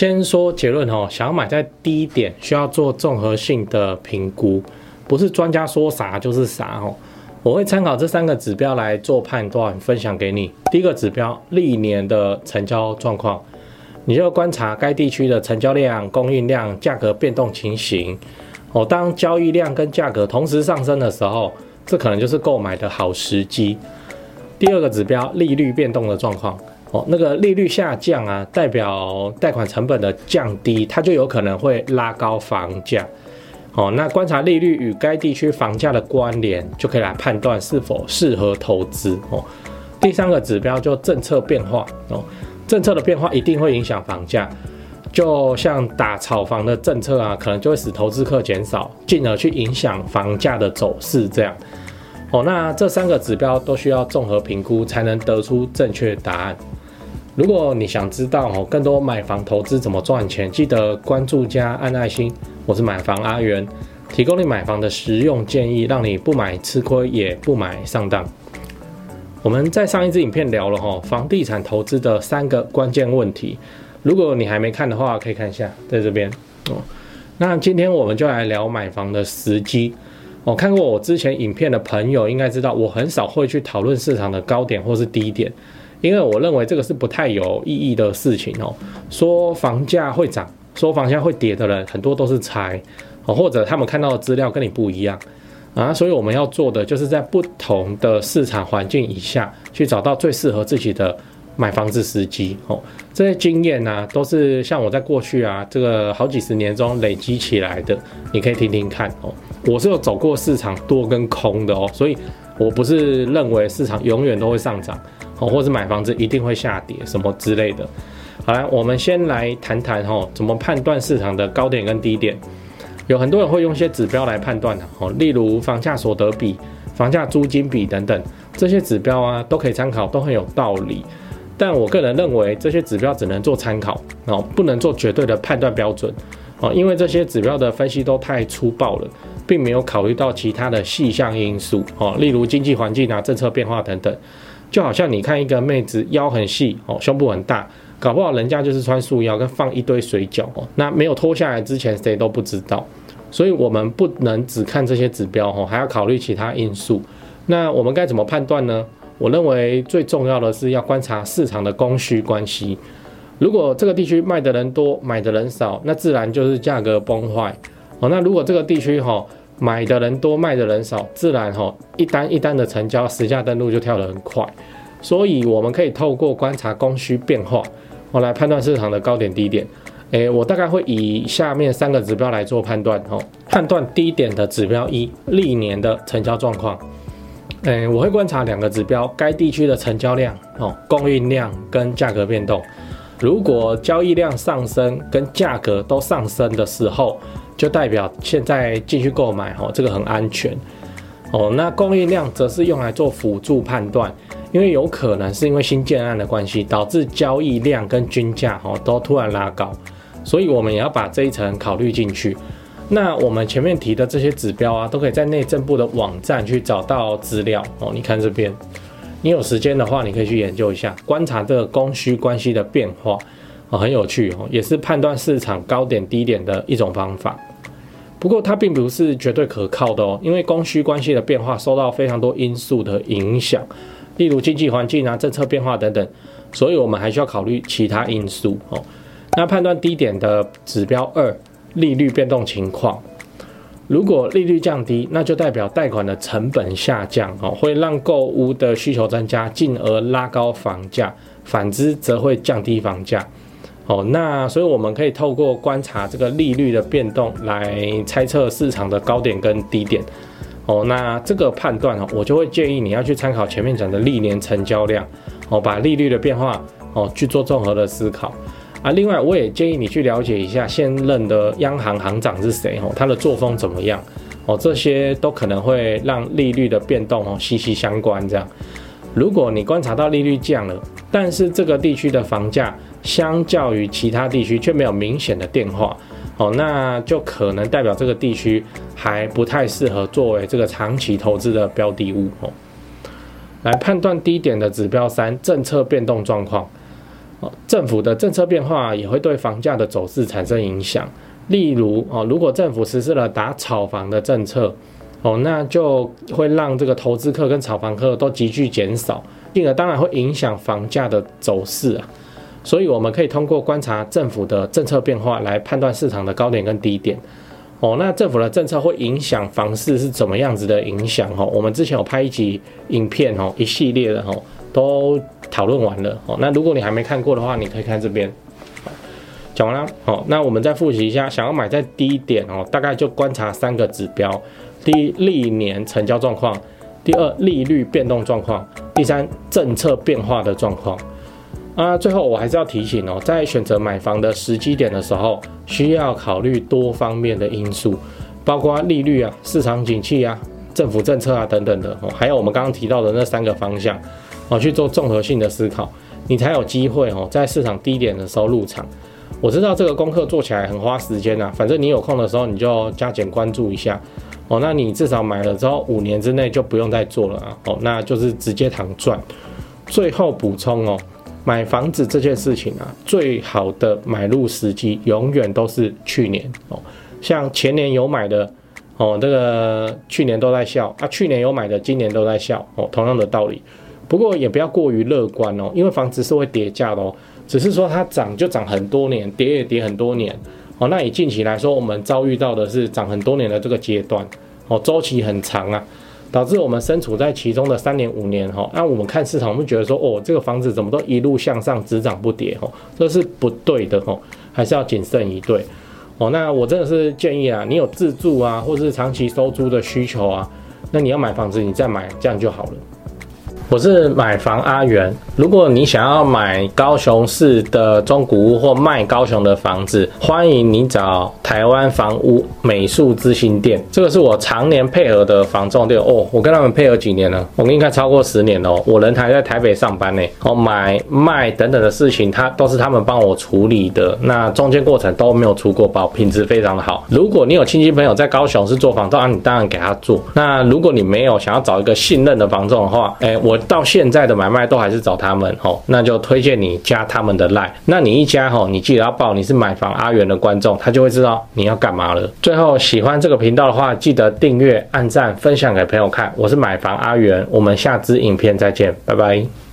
先说结论哦，想要买在低点，需要做综合性的评估，不是专家说啥就是啥哦。我会参考这三个指标来做判断，分享给你。第一个指标，历年的成交状况，你就观察该地区的成交量、供应量、价格变动情形。哦，当交易量跟价格同时上升的时候，这可能就是购买的好时机。第二个指标，利率变动的状况。哦，那个利率下降啊，代表贷款成本的降低，它就有可能会拉高房价。哦，那观察利率与该地区房价的关联，就可以来判断是否适合投资。哦，第三个指标就政策变化。哦，政策的变化一定会影响房价，就像打炒房的政策啊，可能就会使投资客减少，进而去影响房价的走势。这样。哦，那这三个指标都需要综合评估，才能得出正确答案。如果你想知道哦更多买房投资怎么赚钱，记得关注加按爱心。我是买房阿元，提供你买房的实用建议，让你不买吃亏，也不买上当。我们在上一支影片聊了哈房地产投资的三个关键问题，如果你还没看的话，可以看一下在这边哦。那今天我们就来聊买房的时机。哦，看过我之前影片的朋友应该知道，我很少会去讨论市场的高点或是低点。因为我认为这个是不太有意义的事情哦。说房价会涨，说房价会跌的人很多都是猜哦，或者他们看到的资料跟你不一样啊。所以我们要做的就是在不同的市场环境以下去找到最适合自己的买房子时机哦。这些经验呢，都是像我在过去啊这个好几十年中累积起来的，你可以听听看哦。我是有走过市场多跟空的哦，所以我不是认为市场永远都会上涨。哦，或是买房子一定会下跌什么之类的。好来，我们先来谈谈哦，怎么判断市场的高点跟低点。有很多人会用一些指标来判断的哦，例如房价所得比、房价租金比等等，这些指标啊都可以参考，都很有道理。但我个人认为，这些指标只能做参考哦，不能做绝对的判断标准哦，因为这些指标的分析都太粗暴了，并没有考虑到其他的细项因素哦，例如经济环境啊、政策变化等等。就好像你看一个妹子腰很细哦，胸部很大，搞不好人家就是穿束腰跟放一堆水饺哦，那没有脱下来之前谁都不知道，所以我们不能只看这些指标哦，还要考虑其他因素。那我们该怎么判断呢？我认为最重要的是要观察市场的供需关系。如果这个地区卖的人多，买的人少，那自然就是价格崩坏哦。那如果这个地区哈，买的人多，卖的人少，自然哈一单一单的成交，实价登录就跳得很快。所以我们可以透过观察供需变化，我来判断市场的高点低点。诶，我大概会以下面三个指标来做判断哦。判断低点的指标一，历年的成交状况。诶，我会观察两个指标，该地区的成交量哦，供应量跟价格变动。如果交易量上升跟价格都上升的时候，就代表现在继续购买哦，这个很安全哦。那供应量则是用来做辅助判断，因为有可能是因为新建案的关系，导致交易量跟均价哦都突然拉高，所以我们也要把这一层考虑进去。那我们前面提的这些指标啊，都可以在内政部的网站去找到资料哦。你看这边，你有时间的话，你可以去研究一下，观察这个供需关系的变化哦，很有趣哦，也是判断市场高点低点的一种方法。不过它并不是绝对可靠的哦，因为供需关系的变化受到非常多因素的影响，例如经济环境啊、政策变化等等，所以我们还需要考虑其他因素哦。那判断低点的指标二，利率变动情况，如果利率降低，那就代表贷款的成本下降哦，会让购屋的需求增加，进而拉高房价；反之则会降低房价。哦，那所以我们可以透过观察这个利率的变动来猜测市场的高点跟低点。哦，那这个判断哦，我就会建议你要去参考前面讲的历年成交量，哦，把利率的变化哦去做综合的思考。啊，另外我也建议你去了解一下现任的央行行长是谁哦，他的作风怎么样？哦，这些都可能会让利率的变动哦息息相关。这样，如果你观察到利率降了，但是这个地区的房价，相较于其他地区却没有明显的变化，哦，那就可能代表这个地区还不太适合作为这个长期投资的标的物哦。来判断低点的指标三，政策变动状况。政府的政策变化也会对房价的走势产生影响。例如哦，如果政府实施了打炒房的政策，哦，那就会让这个投资客跟炒房客都急剧减少，进而当然会影响房价的走势啊。所以我们可以通过观察政府的政策变化来判断市场的高点跟低点。哦，那政府的政策会影响房市是怎么样子的影响？哦，我们之前有拍一集影片哦，一系列的哦，都讨论完了。哦，那如果你还没看过的话，你可以看这边。讲完了。哦，那我们再复习一下，想要买在低点哦，大概就观察三个指标：第一，历年成交状况；第二，利率变动状况；第三，政策变化的状况。啊，最后我还是要提醒哦，在选择买房的时机点的时候，需要考虑多方面的因素，包括利率啊、市场景气啊、政府政策啊等等的哦，还有我们刚刚提到的那三个方向哦，去做综合性的思考，你才有机会哦，在市场低点的时候入场。我知道这个功课做起来很花时间啊，反正你有空的时候你就加减关注一下哦，那你至少买了之后五年之内就不用再做了啊，哦，那就是直接躺赚。最后补充哦。买房子这件事情啊，最好的买入时机永远都是去年哦。像前年有买的哦，这个去年都在笑啊，去年有买的今年都在笑哦，同样的道理。不过也不要过于乐观哦，因为房子是会跌价的哦，只是说它涨就涨很多年，跌也跌很多年哦。那以近期来说，我们遭遇到的是涨很多年的这个阶段哦，周期很长啊。导致我们身处在其中的三年五年哈，那我们看市场，我们觉得说哦，这个房子怎么都一路向上，只涨不跌哈，这是不对的哈，还是要谨慎以对哦。那我真的是建议啊，你有自住啊，或者是长期收租的需求啊，那你要买房子，你再买这样就好了。我是买房阿元。如果你想要买高雄市的中古屋或卖高雄的房子，欢迎你找台湾房屋美术之星店。这个是我常年配合的房仲店哦。我跟他们配合几年了？我应该超过十年了。我人还在台北上班呢。哦，买卖等等的事情，他都是他们帮我处理的。那中间过程都没有出过包，品质非常的好。如果你有亲戚朋友在高雄是做房仲，你当然给他做。那如果你没有想要找一个信任的房仲的话，哎，我。到现在的买卖都还是找他们哦，那就推荐你加他们的赖。那你一加吼，你记得要报你是买房阿元的观众，他就会知道你要干嘛了。最后喜欢这个频道的话，记得订阅、按赞、分享给朋友看。我是买房阿元，我们下支影片再见，拜拜。